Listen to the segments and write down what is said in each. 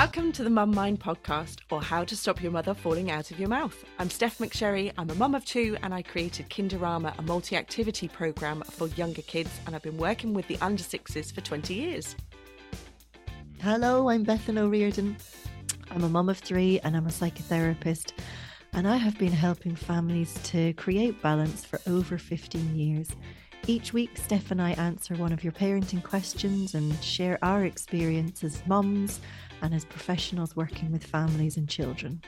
Welcome to the Mum Mind podcast, or How to Stop Your Mother Falling Out of Your Mouth. I'm Stef McSherry. I'm a mum of two, and I created Kinderama, a multi activity program for younger kids, and I've been working with the under sixes for 20 years. Hello, I'm Bethan O'Riordan. I'm a mum of three, and I'm a psychotherapist. And I have been helping families to create balance for over 15 years. Each week, Steph and I answer one of your parenting questions and share our experience as mums and as professionals working with families and children.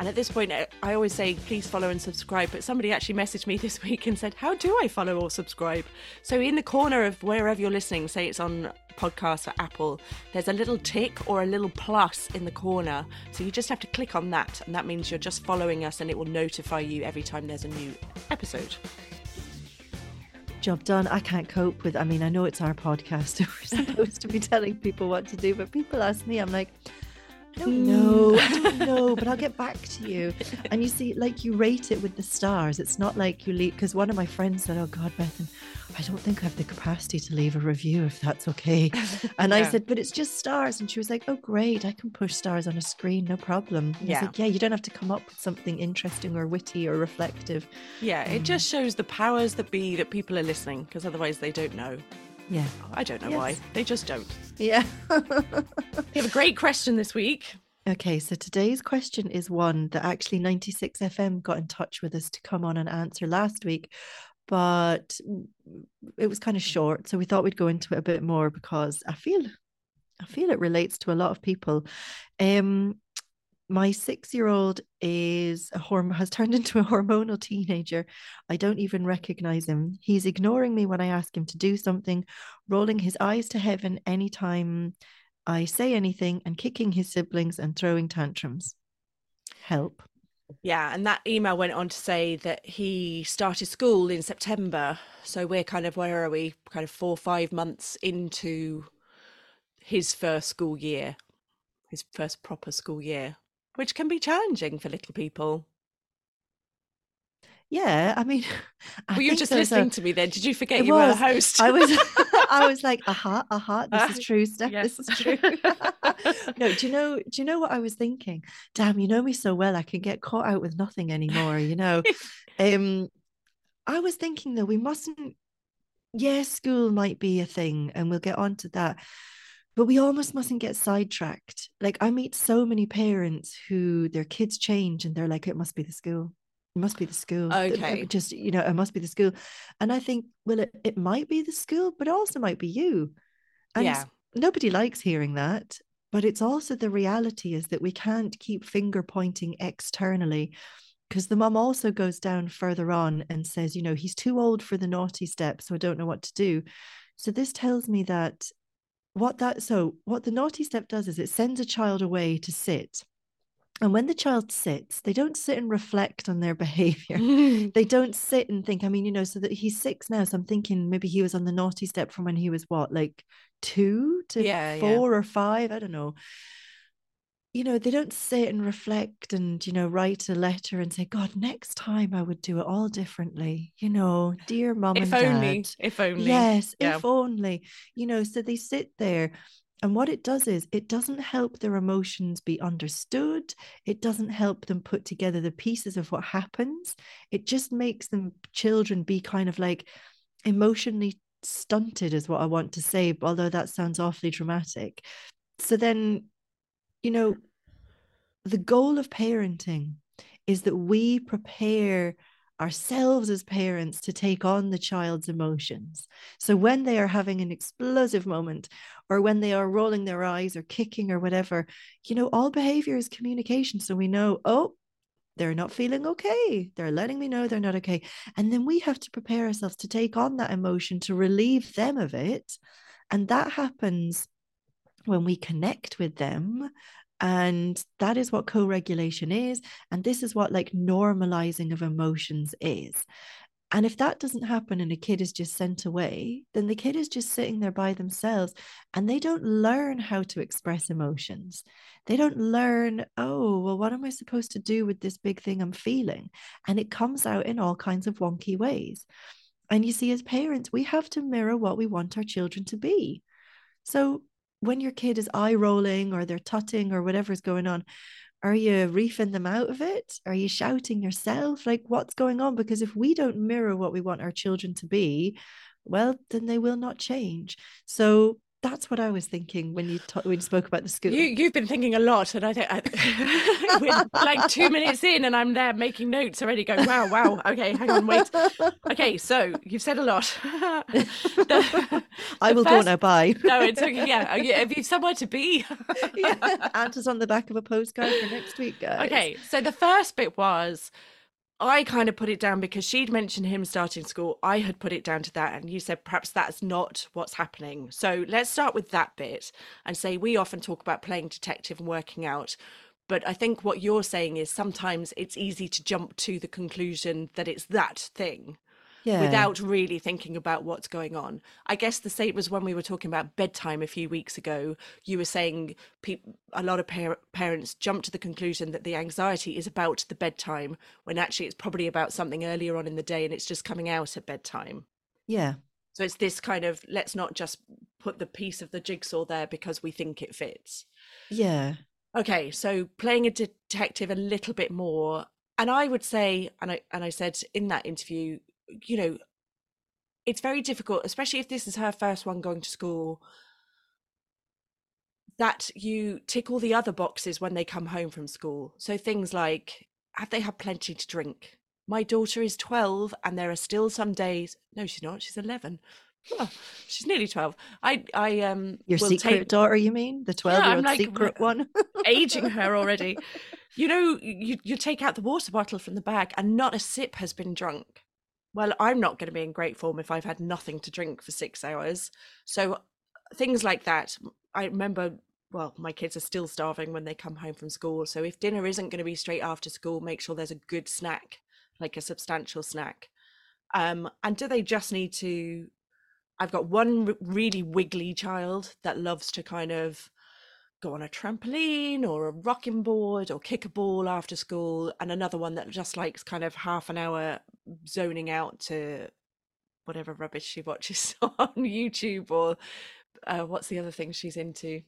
And at this point, I always say, please follow and subscribe. But somebody actually messaged me this week and said, How do I follow or subscribe? So, in the corner of wherever you're listening, say it's on podcast or Apple, there's a little tick or a little plus in the corner. So, you just have to click on that. And that means you're just following us and it will notify you every time there's a new episode job done. I can't cope with. I mean, I know it's our podcast. We're supposed to be telling people what to do, but people ask me, I'm like, I don't know. I don't know, but I'll get back to you. And you see, like you rate it with the stars. It's not like you leave because one of my friends said, Oh God, Bethan, I don't think I have the capacity to leave a review if that's okay. And yeah. I said, But it's just stars. And she was like, Oh great, I can push stars on a screen, no problem. And yeah. Said, Yeah, you don't have to come up with something interesting or witty or reflective. Yeah, it um, just shows the powers that be that people are listening, because otherwise they don't know. Yeah. I don't know yes. why. They just don't. Yeah. we have a great question this week. Okay, so today's question is one that actually 96 FM got in touch with us to come on and answer last week, but it was kind of short. So we thought we'd go into it a bit more because I feel I feel it relates to a lot of people. Um my six-year-old is a horm- has turned into a hormonal teenager. I don't even recognize him. He's ignoring me when I ask him to do something, rolling his eyes to heaven anytime I say anything, and kicking his siblings and throwing tantrums. Help. Yeah, and that email went on to say that he started school in September. So we're kind of where are we? Kind of four or five months into his first school year, his first proper school year which can be challenging for little people. Yeah, I mean, I were you just listening a... to me then? Did you forget you was. were the host? I was, I was like, aha, aha, this uh, is true, Stef. Yes. This is true. no, do you know? Do you know what I was thinking? Damn, you know me so well. I can get caught out with nothing anymore. You know, um, I was thinking though, we mustn't. Yes, school might be a thing, and we'll get on to that but we almost mustn't get sidetracked. Like I meet so many parents who their kids change and they're like, it must be the school. It must be the school. Okay. Just, you know, it must be the school. And I think, well, it, it might be the school, but it also might be you. And yeah. nobody likes hearing that. But it's also the reality is that we can't keep finger pointing externally because the mum also goes down further on and says, you know, he's too old for the naughty step, so I don't know what to do. So this tells me that what that so what the naughty step does is it sends a child away to sit and when the child sits they don't sit and reflect on their behavior. They don't sit and think i mean you know so that he's six now so i'm thinking maybe he was on the naughty step from when he was what like two to yeah, four yeah. or five? I don't know you know, they don't sit and reflect and, you know, write a letter and say, God, next time I would do it all differently. You know, dear mom if and only, dad. If only. Yes, yeah. if only. You know, so they sit there. And what it does is it doesn't help their emotions be understood. It doesn't help them put together the pieces of what happens. It just makes them children be kind of like emotionally stunted, is what I want to say, although that sounds awfully dramatic. So then you know, the goal of parenting is that we prepare ourselves as parents to take on the child's emotions. So when they are having an explosive moment or when they are rolling their eyes or kicking or whatever, you know, all behavior is communication. So we know, oh, they're not feeling okay. They're letting me know they're not okay. And then we have to prepare ourselves to take on that emotion to relieve them of it. And that happens when we connect with them and that is what co-regulation is and this is what like normalizing of emotions is. And if that doesn't happen and a kid is just sent away then the kid is just sitting there by themselves and they don't learn how to express emotions. They don't learn oh well what am i supposed to do with this big thing i'm feeling? And it comes out in all kinds of wonky ways. And you see as parents we have to mirror what we want our children to be. So when your kid is eye rolling or they're tutting or whatever's going on, are you reefing them out of it? Are you shouting yourself? Like, what's going on? Because if we don't mirror what we want our children to be, well, then they will not change. So that's what I was thinking when you ta- when you spoke about the school. You you've been thinking a lot, and I think I, we're like two minutes in, and I'm there making notes already. Going, wow, wow. Okay, hang on, wait. Okay, so you've said a lot. the, I will first, go now. Bye. no, it's okay. Yeah, uh, have you somewhere to be? yeah, Anta's on the back of a postcard for next week, guys. Okay, so the first bit was I kind of put it down because she'd mentioned him starting school. I had put it down to that. And you said perhaps that's not what's happening. So let's start with that bit and say we often talk about playing detective and working out. But I think what you're saying is sometimes it's easy to jump to the conclusion that it's that thing yeah. without really thinking about what's going on. I guess the same was when we were talking about bedtime a few weeks ago. You were saying pe- a lot of par- parents jump to the conclusion that the anxiety is about the bedtime when actually it's probably about something earlier on in the day and it's just coming out at bedtime. Yeah. So it's this kind of let's not just put the piece of the jigsaw there because we think it fits. Yeah. Okay, so playing a detective a little bit more and I would say, and I and I said in that interview, you know, it's very difficult, especially if this is her first one going to school, that you tick all the other boxes when they come home from school. So things like, have they had plenty to drink? My daughter is 12 and there are still some days, no, she's not, she's 11. Oh, she's nearly 12. I, I, um, your secret take... daughter, you mean? The 12 year old secret one? aging her already. You know, you, you take out the water bottle from the bag and not a sip has been drunk well, I'm not going to be in great form if I've had nothing to drink for six hours. So things like that. I remember, well, my kids are still starving when they come home from school. So if dinner isn't going to be straight after school, make sure there's a good snack, like a substantial snack. Um, and do they just need to? I've got one really wiggly child that loves to kind of go on a trampoline or a rocking board or kick a ball after school and another one that just likes kind of half an hour zoning out to whatever rubbish she watches on YouTube or uh, what's the other thing she's into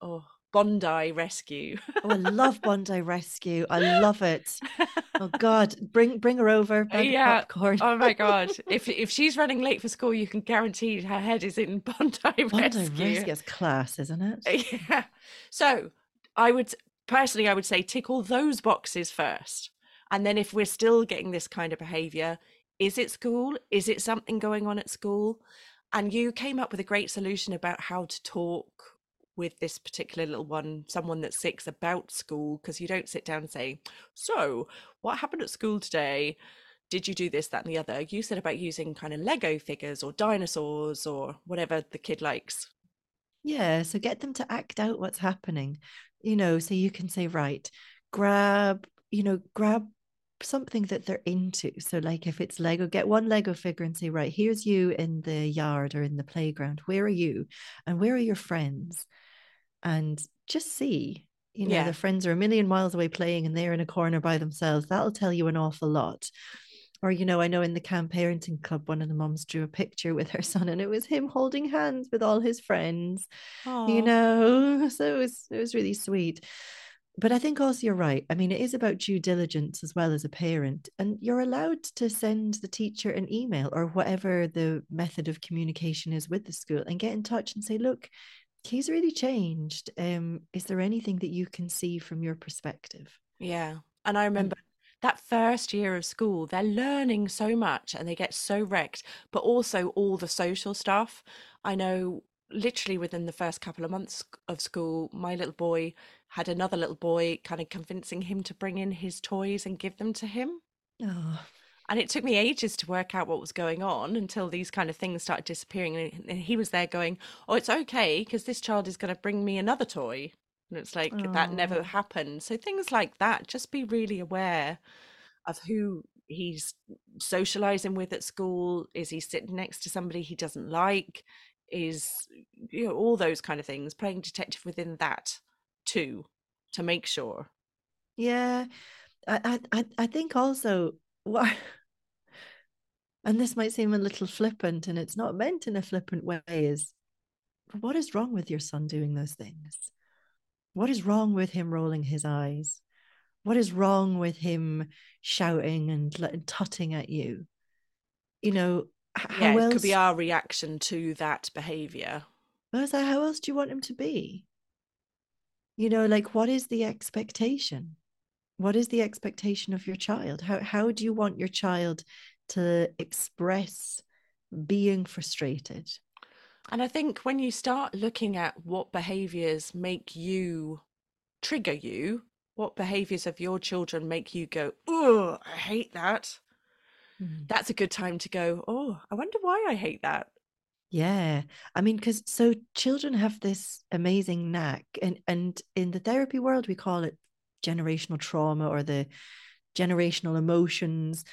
oh Bondi Rescue. oh, I love Bondi Rescue. I love it. Oh God, bring bring her over. yeah. popcorn. oh my God. If if she's running late for school, you can guarantee her head is in Bondi, Bondi Rescue. Rescue is class, isn't it? Yeah. So I would personally, I would say tick all those boxes first, and then if we're still getting this kind of behaviour, is it school? Is it something going on at school? And you came up with a great solution about how to talk with this particular little one, someone that's six, about school, because you don't sit down and say, So, what happened at school today? Did you do this, that, and the other? You said about using kind of Lego figures or dinosaurs or whatever the kid likes. Yeah. So get them to act out what's happening, you know, so you can say, Right, grab, you know, grab something that they're into. So, like if it's Lego, get one Lego figure and say, right, here's you in the yard or in the playground. Where are you? And where are your friends? and just see you know yeah. the friends are a million miles away playing and they're in a corner by themselves that'll tell you an awful lot or you know i know in the calm parenting club one of the moms drew a picture with her son and it was him holding hands with all his friends Aww. you know so it was it was really sweet but I think also you're right. I mean, it is about due diligence as well as a parent. And you're allowed to send the teacher an email or whatever the method of communication is with the school and get in touch and say, look, he's really changed. Um, is there anything that you can see from your perspective? Yeah. And I remember that first year of school, they're learning so much and they get so wrecked, but also all the social stuff. I know literally within the first couple of months of school, my little boy had another little boy kind of convincing him to bring in his toys and give them to him. Oh. And it took me ages to work out what was going on until these kind of things started disappearing. And he was there going, Oh, it's okay because this child is going to bring me another toy. And it's like, oh. that never oh. happened. So things like that, just be really aware of who he's socializing with at school. Is he sitting next to somebody he doesn't like? Is, you know, all those kind of things, playing detective within that too, to make sure. Yeah. I, I, I think also what and this might seem a little flippant and it's not meant in a flippant way is what is wrong with your son doing those things? What is wrong with him rolling his eyes? What is wrong with him shouting and, and tutting at you? You know, how yeah, it else, could be our reaction to that behavior. I was like, how else do you want him to be? You know, like what is the expectation? What is the expectation of your child? How how do you want your child to express being frustrated? And I think when you start looking at what behaviors make you trigger you, what behaviors of your children make you go, oh, I hate that. Mm. That's a good time to go, oh, I wonder why I hate that. Yeah. I mean, because so children have this amazing knack, and, and in the therapy world, we call it generational trauma or the generational emotions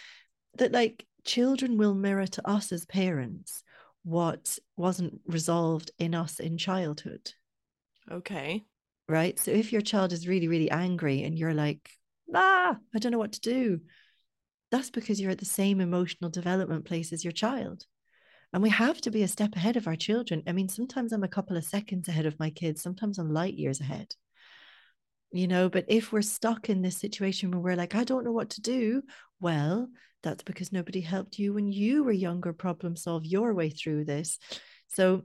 that like children will mirror to us as parents what wasn't resolved in us in childhood. Okay. Right. So if your child is really, really angry and you're like, ah, I don't know what to do, that's because you're at the same emotional development place as your child. And we have to be a step ahead of our children. I mean, sometimes I'm a couple of seconds ahead of my kids, sometimes I'm light years ahead. You know, but if we're stuck in this situation where we're like, I don't know what to do, well, that's because nobody helped you when you were younger, problem solve your way through this. So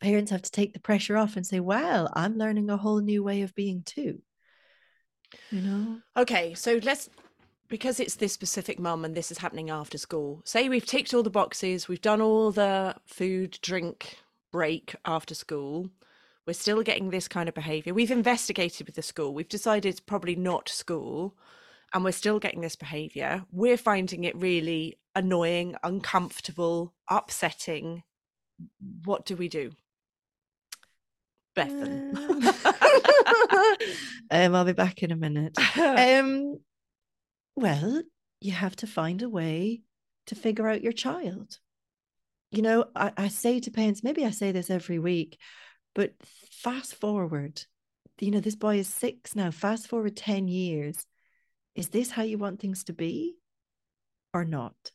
parents have to take the pressure off and say, well, I'm learning a whole new way of being too. You know? Okay, so let's because it's this specific mum and this is happening after school, say we've ticked all the boxes, we've done all the food, drink, break after school, we're still getting this kind of behavior. We've investigated with the school, we've decided it's probably not school, and we're still getting this behavior. We're finding it really annoying, uncomfortable, upsetting. What do we do? Bethan. um, I'll be back in a minute. Um, well, you have to find a way to figure out your child. You know, I, I say to parents, maybe I say this every week, but fast forward, you know, this boy is six now, fast forward 10 years. Is this how you want things to be or not?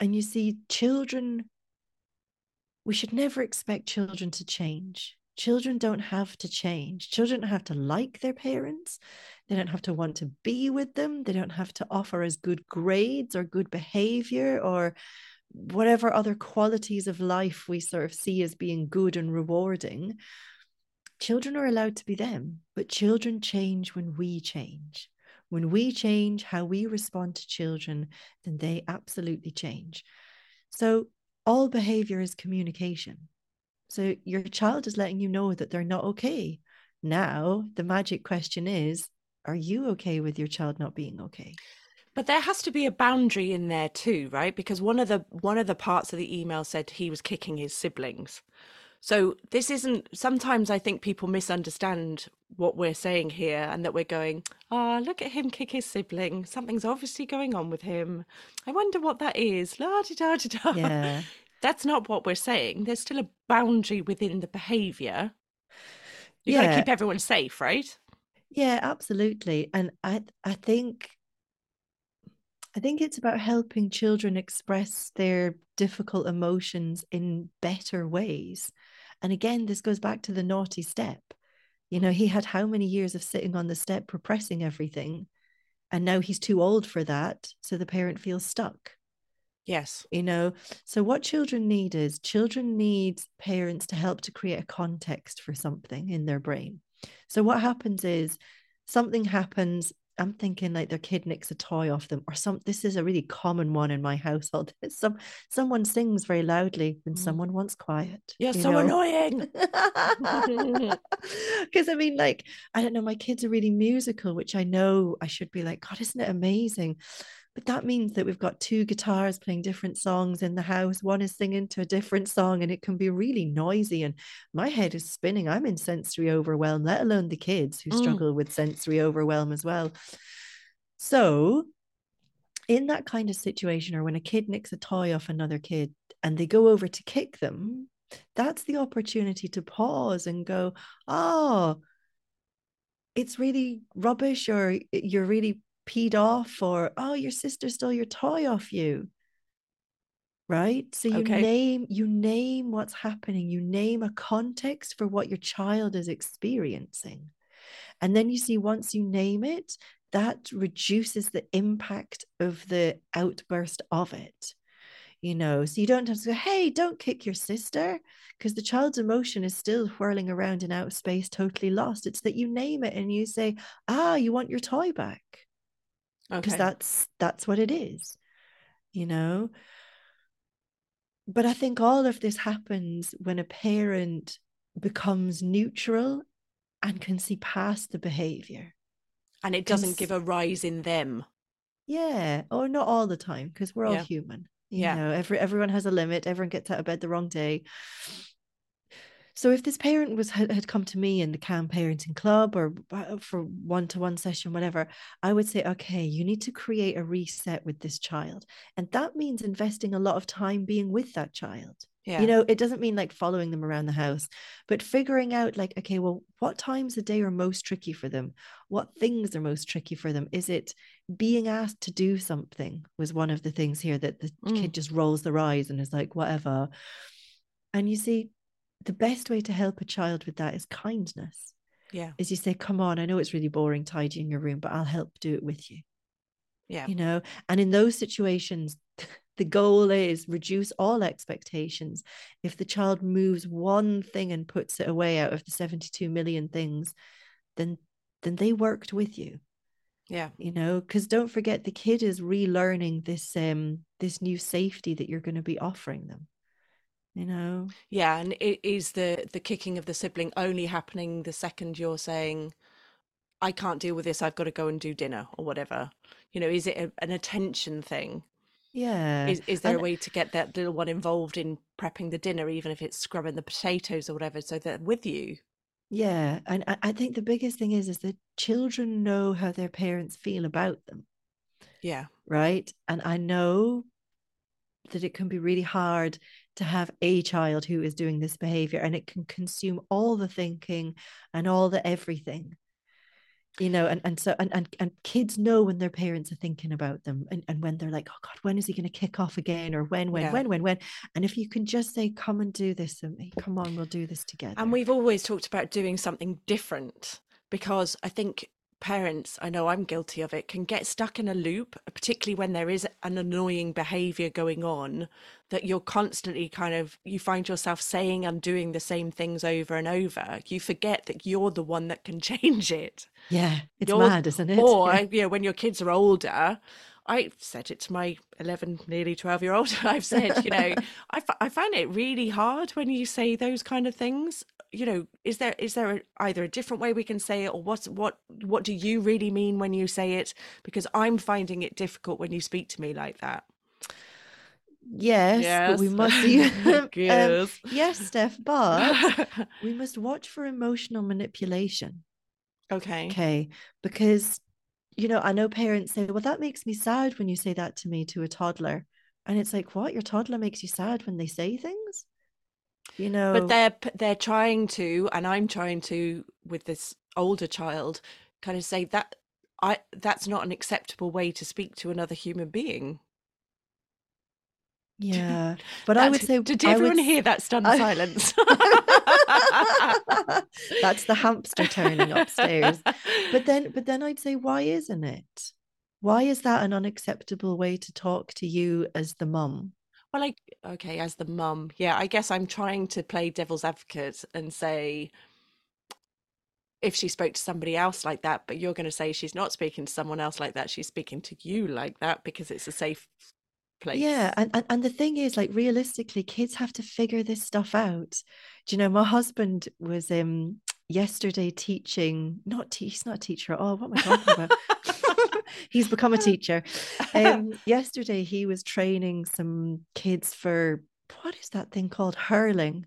And you see, children, we should never expect children to change. Children don't have to change. Children have to like their parents. They don't have to want to be with them. They don't have to offer as good grades or good behavior or whatever other qualities of life we sort of see as being good and rewarding. Children are allowed to be them, but children change when we change. When we change how we respond to children, then they absolutely change. So, all behavior is communication so your child is letting you know that they're not okay. Now, the magic question is are you okay with your child not being okay? But there has to be a boundary in there too, right? Because one of the one of the parts of the email said he was kicking his siblings. So this isn't sometimes I think people misunderstand what we're saying here and that we're going, "Ah, oh, look at him kick his sibling. Something's obviously going on with him. I wonder what that is." La da da da. Yeah. That's not what we're saying. There's still a boundary within the behavior. You yeah. got to keep everyone safe, right? Yeah, absolutely. And I I think I think it's about helping children express their difficult emotions in better ways. And again, this goes back to the naughty step. You know, he had how many years of sitting on the step repressing everything. And now he's too old for that. So the parent feels stuck. Yes. You know, so what children need is children need parents to help to create a context for something in their brain. So what happens is something happens. I'm thinking like their kid nicks a toy off them, or some. This is a really common one in my household. Some someone sings very loudly when mm. someone wants quiet. You're you so know? annoying. Because I mean, like I don't know, my kids are really musical, which I know I should be like, God, isn't it amazing? But that means that we've got two guitars playing different songs in the house. One is singing to a different song, and it can be really noisy. And my head is spinning. I'm in sensory overwhelm, let alone the kids who mm. struggle with sensory overwhelm as well. So, in that kind of situation, or when a kid nicks a toy off another kid and they go over to kick them, that's the opportunity to pause and go, oh, it's really rubbish, or you're really peed off or oh your sister stole your toy off you. Right? So you Okay. name you name what's happening. You name a context for what your child is experiencing. And then you see once you name it that reduces the impact of the outburst of it. You know so you don't have to go hey don't kick your sister because the child's emotion is still whirling around in outer space totally lost. It's that you name it and you say ah you want your toy back because Okay. that's that's what it is you know but i think all of this happens when a parent becomes neutral and can see past the behavior and it doesn't give a rise in them. yeah or not all the time because we're all Yeah. human you Yeah. know every everyone has a limit everyone gets out of bed the wrong day so if this parent was had, had come to me in the calm parenting club or uh, for one-to-one session whatever i would say okay you need to create a reset with this child. And that means investing a lot of time being with that child. Yeah. you know it doesn't mean like following them around the house but figuring out like okay well what times a day are most tricky for them? What things are most tricky for them? Is it being asked to do something? was one of the things here that the Mm. kid just rolls their eyes and is like whatever. And you see the best way to help a child with that is kindness. Yeah. is you say come on i know it's really boring tidying your room but i'll help do it with you. Yeah. you know? And in those situations the goal is reduce all expectations. If the child moves one thing and puts it away out of the 72 million things then then they worked with you. Yeah. you know? Because don't forget the kid is relearning this um this new safety that you're going to be offering them you know Yeah. And it is the the kicking of the sibling only happening the second you're saying, I can't deal with this, I've got to go and do dinner or whatever. You know, is it a, an attention thing? yeah Is is there And- a way to get that little one involved in prepping the dinner, even if it's scrubbing the potatoes or whatever, so they're with you? yeah and I, I think the biggest thing is is that children know how their parents feel about them Yeah. right and i know that it can be really hard to have a child who is doing this behavior and it can consume all the thinking and all the everything you know and and so and and, and kids know when their parents are thinking about them and, and when they're like oh god when is he going to kick off again? or when when Yeah. when when when? And if you can just say come and do this with me. Come on we'll do this together. And we've always talked about doing something different because I think parents, I know I'm guilty of it, can get stuck in a loop, particularly when there is an annoying behavior going on that you're constantly kind of, you find yourself saying and doing the same things over and over. You forget that you're the one that can change it. yeah it's Yours- mad isn't it Or, Yeah. you know, when your kids are older, I said it to my 11, nearly 12 year old. And I've said, you know, I, f- I find it really hard when you say those kind of things. You know, is there is there a, either a different way we can say it, or what's what what do you really mean when you say it? Because I'm finding it difficult when you speak to me like that. yes, but we Yes. must see um, Yes. yes stef but we must watch for emotional manipulation okay. okay because you know i know parents say well that makes me sad when you say that to me to a toddler. And it's like what? Your toddler makes you sad when they say things? You know? but they're they're trying to and i'm trying to with this older child kind of say that i that's not an acceptable way to speak to another human being. Yeah. But i would say did I would everyone s- hear that stunned I- silence that's the hamster turning upstairs. But then but then i'd say why isn't it? Why is that an unacceptable way to talk to you as the mum? Well like okay as the mum yeah i guess i'm trying to play devil's advocate and say if she spoke to somebody else like that but you're going to say she's not speaking to someone else like that she's speaking to you like that because it's a safe place Yeah, and, and and the thing is, like realistically, kids have to figure this stuff out. Do you know, my husband was um yesterday teaching, not te- he's not a teacher at all. What am I talking about? he's become a teacher. Um yesterday he was training some kids for what is that thing called? Hurling,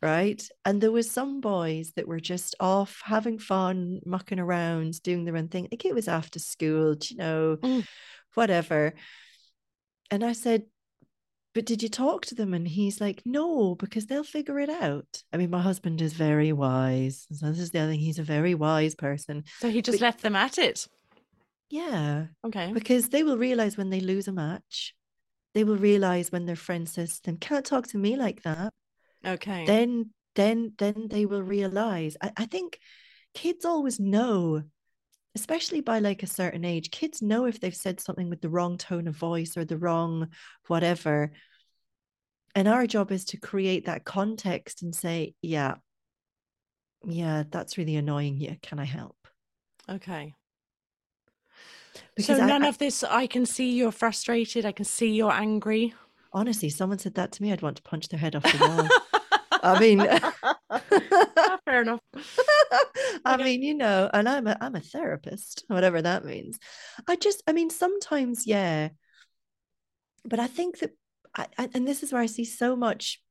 right? And there was some boys that were just off having fun, mucking around, doing their own thing. Like it was after school, you know, Mm. whatever. And I said, but did you talk to them? And he's like, no, because they'll figure it out. I mean, my husband is very wise. So this is the other thing. He's a very wise person. so he just But- left them at it Yeah. okay Because they will realize when they lose a match, they will realize when their friend says to them, can't talk to me like that. Okay. Then then then they will realize. I, I think kids always know, especially by like a certain age, kids know if they've said something with the wrong tone of voice or the wrong whatever. And our job is to create that context and say, yeah, yeah, that's really annoying you. Can I help? Okay. Because so none I- of this I can see you're frustrated, I can see you're angry. honestly, someone said that to me, I'd want to punch their head off the wall. I mean, Ah, fair enough. I Okay. mean, you know, and I'm a I'm a therapist, whatever that means. I just, I mean, sometimes, yeah, but I think that, I, and this is where I see so much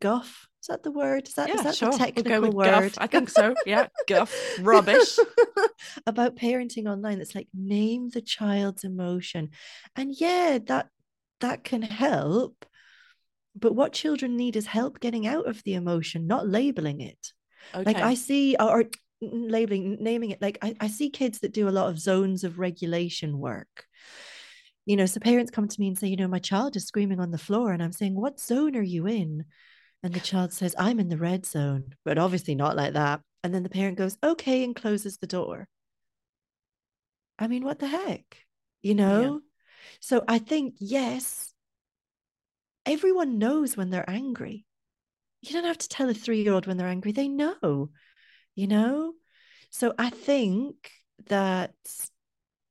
guff. Is that the word? Is that is Yeah, that sure. the We'll technical word? guff. I think so. Yeah, guff. Rubbish. about parenting online. That's like name the child's emotion, and yeah, that that can help. But what children need is help getting out of the emotion, not labeling it. Okay. Like I see, or, or labeling, naming it. Like I, I see kids that do a lot of zones of regulation work. You know, so parents come to me and say, you know, my child is screaming on the floor, and I'm saying, what zone are you in? And the child says, I'm in the red zone, but obviously not like that. And then the parent goes, okay, and closes the door. I mean, what the heck? You know? So I think, yes, everyone knows when they're angry. You don't have to tell a three year old when they're angry, they know, you know? So I think that,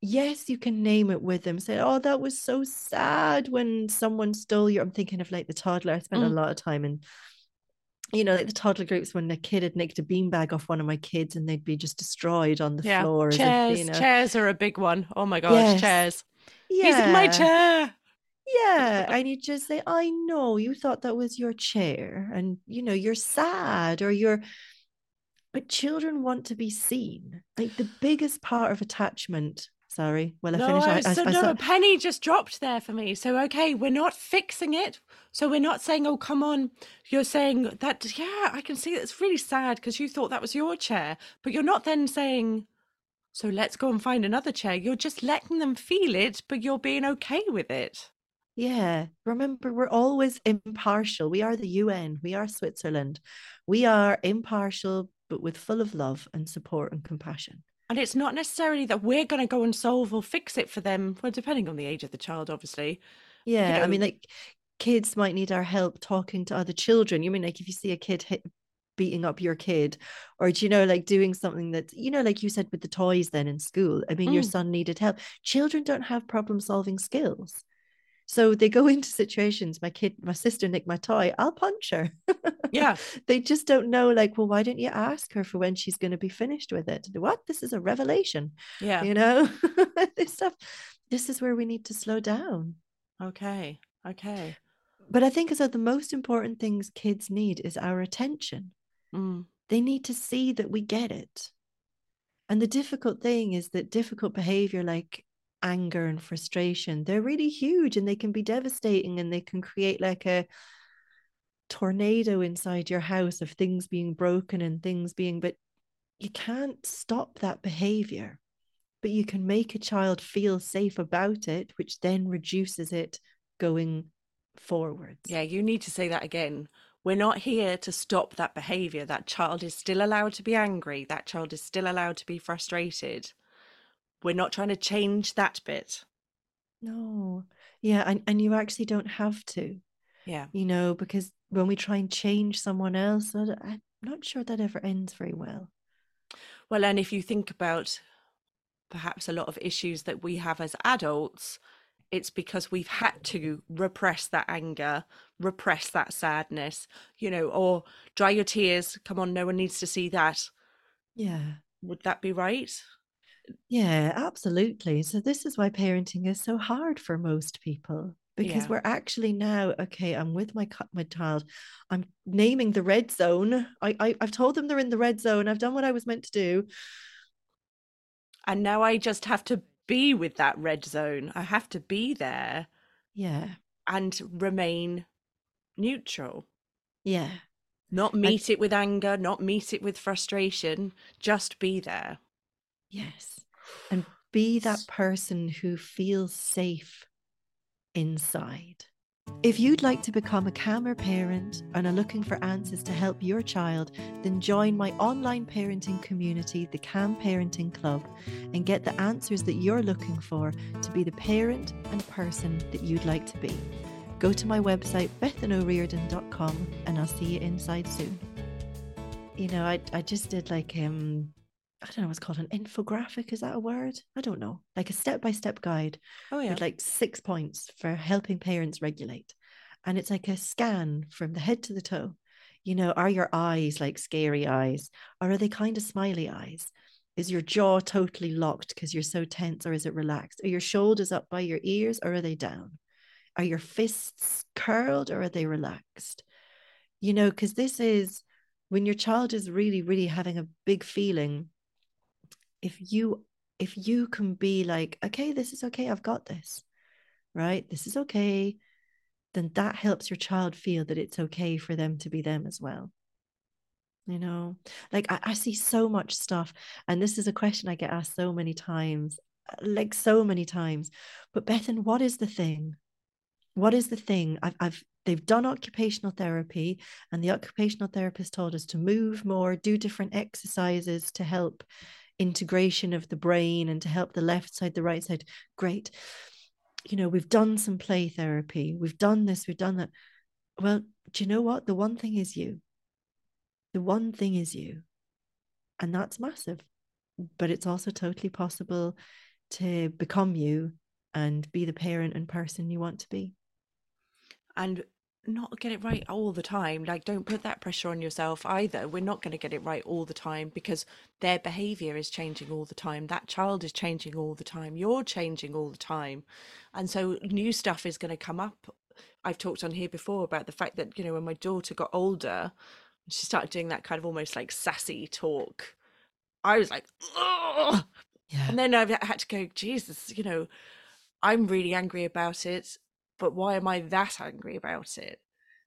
yes, you can name it with them. Say, oh, that was so sad when someone stole your. I'm thinking of like the toddler. I spent a Mm. lot of time in you know, like the toddler groups when a kid had nicked a beanbag off one of my kids and they'd be just destroyed on the yeah. floor. as if, Chairs. you know, Chairs are a big one. Oh my gosh, Yes. chairs. yeah, He's in my chair. Yeah. And you just say, I know you thought that was your chair and, you know, you're sad or you're, but children want to be seen. Like the biggest part of attachment. Sorry. Well, I No, finished. I I, so, I no, a penny just dropped there for me. So, okay, we're not fixing it. So, we're not saying, oh, come on. You're saying that, yeah, I can see it's really sad because you thought that was your chair. But you're not then saying, so let's go and find another chair. You're just letting them feel it, but you're being okay with it. Yeah, remember, we're always impartial. We are the UN, we are Switzerland. We are impartial, but with full of love and support and compassion. And it's not necessarily that we're going to go and solve or fix it for them. Well, depending on the age of the child, obviously. Yeah, I mean, like kids might need our help talking to other children. You mean like if you see a kid hit, beating up your kid, or do you know, like doing something that, you know, like you said with the toys then in school, I mean, your Mm. son needed help. Children don't have problem solving skills. So they go into situations, my kid, my sister nicked my toy, I'll punch her. Yeah. they just don't know, like, well, why don't you ask her for when she's going to be finished with it? What? This is a revelation, Yeah. you know? this stuff, this is where we need to slow down. Okay. Okay. But I think as the most important things kids need is our attention. Mm. They need to see that we get it. And the difficult thing is that difficult behavior like anger and frustration, they're really huge and they can be devastating and they can create like a tornado inside your house of things being broken and things being, but you can't stop that behavior. But you can make a child feel safe about it, which then reduces it going forwards. Yeah, you need to say that again. We're not here to stop that behavior. That child is still allowed to be angry. That child is still allowed to be frustrated. We're not trying to change that bit. No. Yeah, and, and you actually don't have to, Yeah. you know, because when we try and change someone else, I'm not sure that ever ends very well. Well, and if you think about perhaps a lot of issues that we have as adults, it's because we've had to repress that anger, repress that sadness, you know, or dry your tears. Come on, no one needs to see that. Yeah. Would that be right? Yeah, absolutely. So this is why parenting is so hard for most people because Yeah. we're actually now okay. I'm with my my child. I'm naming the red zone. I, I I've told them they're in the red zone. I've done what I was meant to do. And now I just have to be with that red zone. I have to be there Yeah, and remain neutral. yeah, Not meet it with anger, not meet it with frustration, just be there. Yes, and be that person who feels safe inside. If you'd like to become a calmer parent and are looking for answers to help your child, then join my online parenting community, the Calm Parenting Club, and get the answers that you're looking for to be the parent and person that you'd like to be. Go to my website, bethanoriordan.com, and I'll see you inside soon. You know, I, I just did like um I don't know what's called an infographic. Is that a word? I don't know. Like a step by step guide. Oh yeah. With like six points for helping parents regulate. And it's like a scan from the head to the toe. You know, are your eyes like scary eyes? Or are they kind of smiley eyes? Is your jaw totally locked because you're so tense, or is it relaxed? Are your shoulders up by your ears, or are they down? Are your fists curled, or are they relaxed? You know, because this is when your child is really, really having a big feeling if you if you can be like okay this is okay i've got this right? This is okay then that helps your child feel that it's okay for them to be them as well you know? Like I, I, see so much stuff and this is a question i get asked so many times like so many times but bethan what is the thing? What is the thing? I've, I've they've done occupational therapy and the occupational therapist told us to move more do different exercises to help integration of the brain and to help the left side, the right side. Great. You know, we've done some play therapy, we've done this, we've done that. Well, do you know what? The one thing is you. The one thing is you. And that's massive. But it's also totally possible to become you and be the parent and person you want to be. And not get it right all the time. Like, don't put that pressure on yourself either. We're not going to get it right all the time because their behavior is changing all the time. That child is changing all the time. You're changing all the time. And so new stuff is going to come up. I've talked on here before about the fact that, you know, when my daughter got older, she started doing that kind of almost like sassy talk. I was like, Ugh! yeah. And then I had to go, Jesus, you know, I'm really angry about it but why am I that angry about it?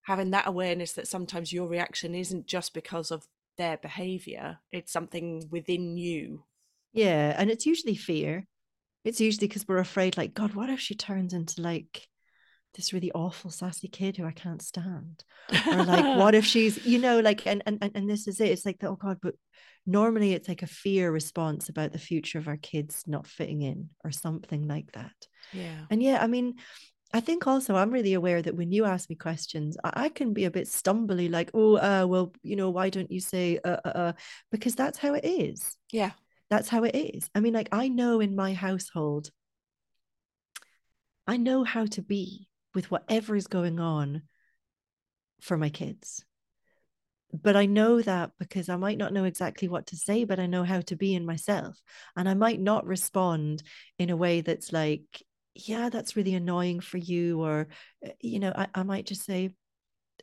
Having that awareness that sometimes your reaction isn't just because of their behavior, it's something within you. Yeah. And it's usually fear. It's usually because we're afraid, like, God, what if she turns into like this really awful sassy kid who I can't stand? Or like, what if she's, you know, like, and and and this is it. It's like, oh God, but normally it's like a fear response about the future of our kids not fitting in or something like that. Yeah. And yeah, I mean, I think also I'm really aware that when you ask me questions, I, I can be a bit stumbly, like, oh, uh, well, you know, why don't you say, uh, uh, uh, because that's how it is. Yeah. That's how it is. I mean, like, I know in my household, I know how to be with whatever is going on for my kids. But I know that because I might not know exactly what to say, but I know how to be in myself. And I might not respond in a way that's like, yeah, that's really annoying for you. Or, eh, you know, I, I might just say,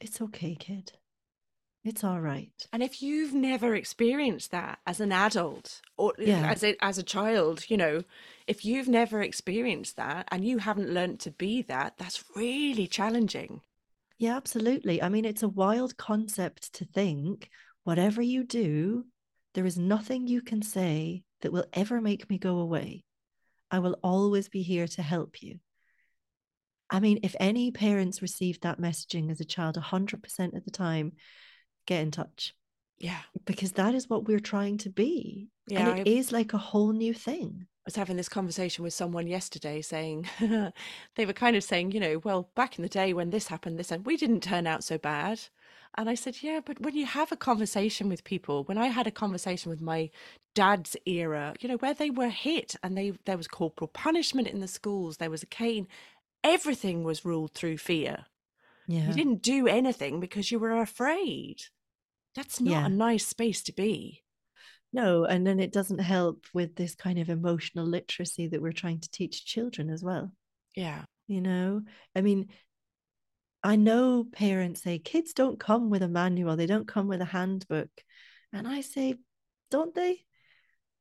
it's okay, kid. It's all right. And if you've never experienced that as an adult or yeah. as a as a child, you know, if you've never experienced that and you haven't learned to be that, that's really challenging. Yeah, absolutely. I mean, it's a wild concept to think whatever you do, there is nothing you can say that will ever make me go away. I will always be here to help you. I mean, if any parents received that messaging as a child 100% of the time, get in touch. Yeah. Because that is what we're trying to be. Yeah, and it I've... is like a whole new thing. I was having this conversation with someone yesterday saying, they were kind of saying, you know, well, back in the day when this happened, this, and we didn't turn out so bad. And I said, Yeah, but when you have a conversation with people, when I had a conversation with my dad's era, you know, where they were hit and they there was corporal punishment in the schools, there was a cane, everything was ruled through fear. Yeah. You didn't do anything because you were afraid. That's not yeah. a nice space to be. No, and then it doesn't help with this kind of emotional literacy that we're trying to teach children as well. Yeah. You know, I mean, I know parents say kids don't come with a manual, they don't come with a handbook. And I say, don't they?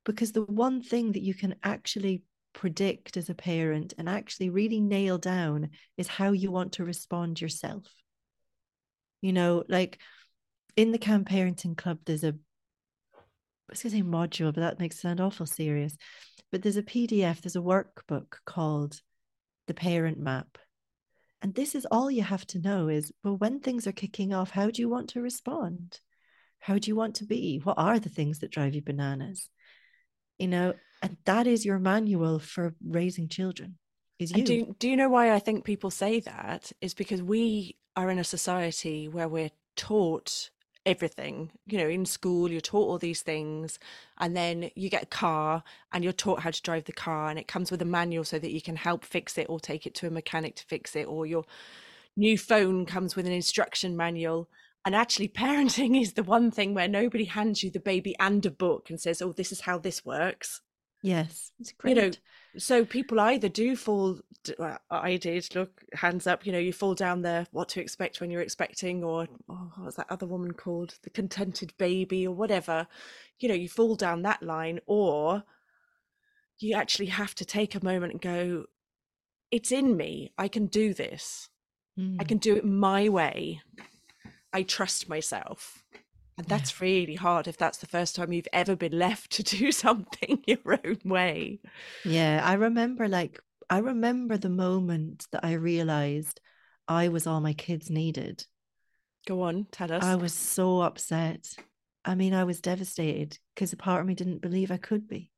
Because the one thing that you can actually predict as a parent and actually really nail down is how you want to respond yourself. You know, like in the Calm Parenting Club, there's a I was going to say module, but that makes it sound awful serious. But there's a PDF, there's a workbook called The Parent Map And this is all you have to know is well, when things are kicking off, how do you want to respond? How do you want to be? What are the things that drive you bananas? You know, and that is your manual for raising children. Is you. And do, do you know why I think people say that? Is because we are in a society where we're taught everything you know in school you're taught all these things and then you get a car and you're taught how to drive the car and it comes with a manual so that you can help fix it or take it to a mechanic to fix it or your new phone comes with an instruction manual. And actually parenting is the one thing where nobody hands you the baby and a book and says oh this is how this works. Yes it's great you know so people either do fall well, i did look hands up you know you fall down there what to expect when you're expecting or oh, what was that other woman called? The contented baby or whatever. You know you fall down that line or you actually have to take a moment and go it's in me. I can do this. Mm. i can do it my way. I trust myself and Yeah. that's really hard if that's the first time you've ever been left to do something your own way Yeah, I remember like I remember the moment that I realized I was all my kids needed. go on tell us I was so upset. I mean, I was devastated because a part of me didn't believe I could be.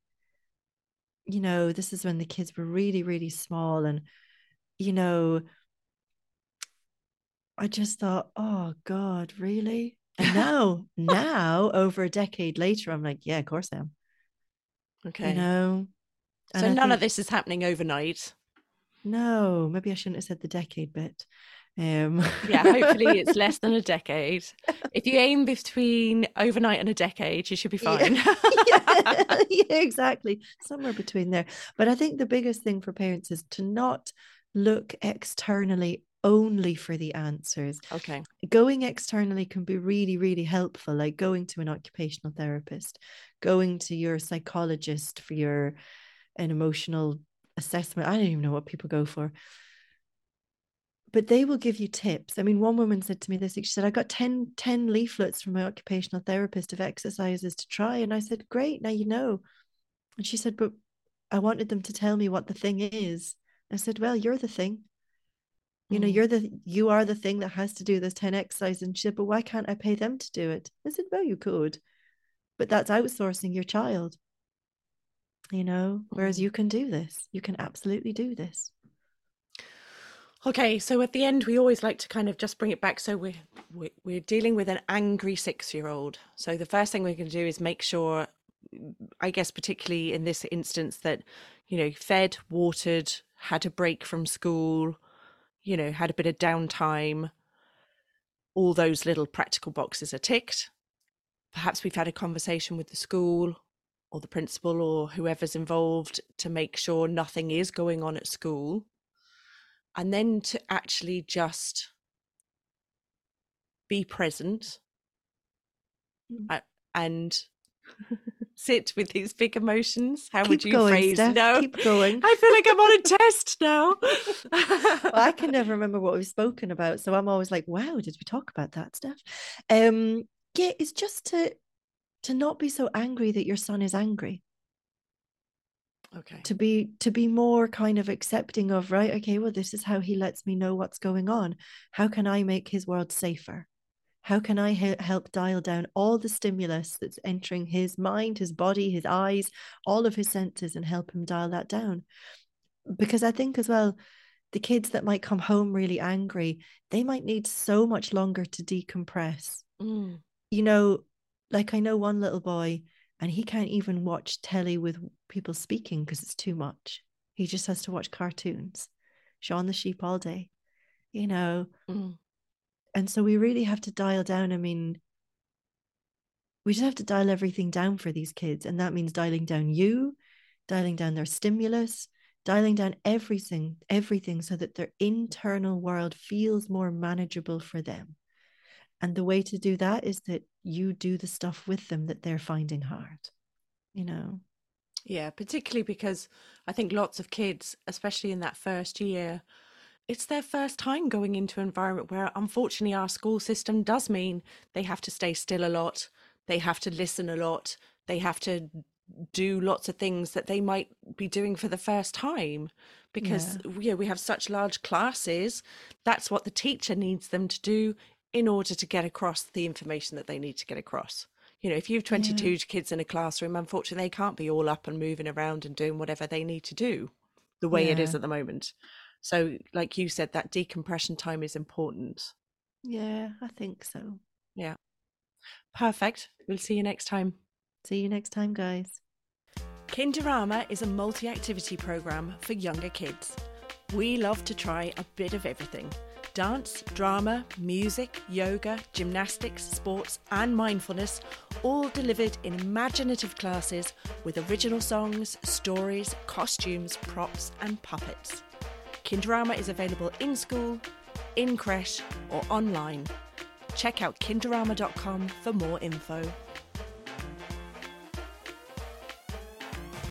You know, this is when the kids were really, really small. And, you know, I just thought, oh God, really? And now, now, over a decade later, I'm like, yeah, of course I am. okay You know? And so I none of this is happening overnight No, maybe I shouldn't have said the decade bit. Um, yeah hopefully it's less than a decade if you aim between overnight and a decade you should be Yeah. fine yeah, yeah, exactly. Somewhere between there. But I think the biggest thing for parents is to not look externally only for the answers. okay Going externally can be really, really helpful, like going to an occupational therapist, going to your psychologist for your an emotional assessment. I don't even know what people go for. But they will give you tips. I mean, one woman said to me this week, she said, I got 10, 10 leaflets from my occupational therapist of exercises to try. And I said, Great, now you know. And she said, But I wanted them to tell me what the thing is. I said, Well, you're the thing. You know, Mm. you're the you are the thing that has to do this 10 exercises. And she said, But why can't I pay them to do it? I said, Well, you could. But that's outsourcing your child. You know, whereas Mm. you can do this. You can absolutely do this. Okay, so at the end, we always like to kind of just bring it back. So we're we're, we're dealing with an angry six-year-old. So the first thing we're going to do is make sure, I guess, particularly in this instance, that you know, fed, watered, had a break from school, you know, had a bit of downtime. All those little practical boxes are ticked. Perhaps we've had a conversation with the school or the principal or whoever's involved to make sure nothing is going on at school and then to actually just be present Mm. uh, and sit with these big emotions how Keep would you going, phrase Stef. no Keep going. i feel like i'm on a test now well, I can never remember what we've spoken about. So I'm always like, wow, did we talk about that stuff? Um, yeah, it's just to to not be so angry that your son is angry. okay To be to be more kind of accepting of, right, okay, well, this is how he lets me know what's going on. How can I make his world safer? How can I he- help dial down all the stimulus that's entering his mind, his body, his eyes, all of his senses, and help him dial that down? Because I think as well, the kids that might come home really angry, they might need so much longer to decompress. Mm, You know, like I know one little boy, and he can't even watch telly with people speaking because it's too much. He just has to watch cartoons, Shaun the Sheep all day, you know. mm, And so we really have to dial down. I mean, we just have to dial everything down for these kids. And that means dialing down you, dialing down their stimulus, dialing down everything, everything so that their internal world feels more manageable for them. And the way to do that is that you do the stuff with them that they're finding hard, you know? yeah particularly because i think lots of kids especially in that first year it's their first time going into an environment where unfortunately our school system does mean they have to stay still a lot they have to listen a lot they have to do lots of things that they might be doing for the first time because yeah. we have such large classes. That's what the teacher needs them to do in order to get across the information that they need to get across. You know, if you have 22 yeah. kids in a classroom, unfortunately, they can't be all up and moving around and doing whatever they need to do the way yeah. it is at the moment. So, like you said, that decompression time is important. Yeah, I think so. Yeah. Perfect. We'll see you next time. See you next time, guys. Kinderama is a multi activity program for younger kids. We love to try a bit of everything dance, drama, music, yoga, gymnastics, sports, and mindfulness, all delivered in imaginative classes with original songs, stories, costumes, props, and puppets. Kinderama is available in school, in creche, or online. Check out kinderama.com for more info.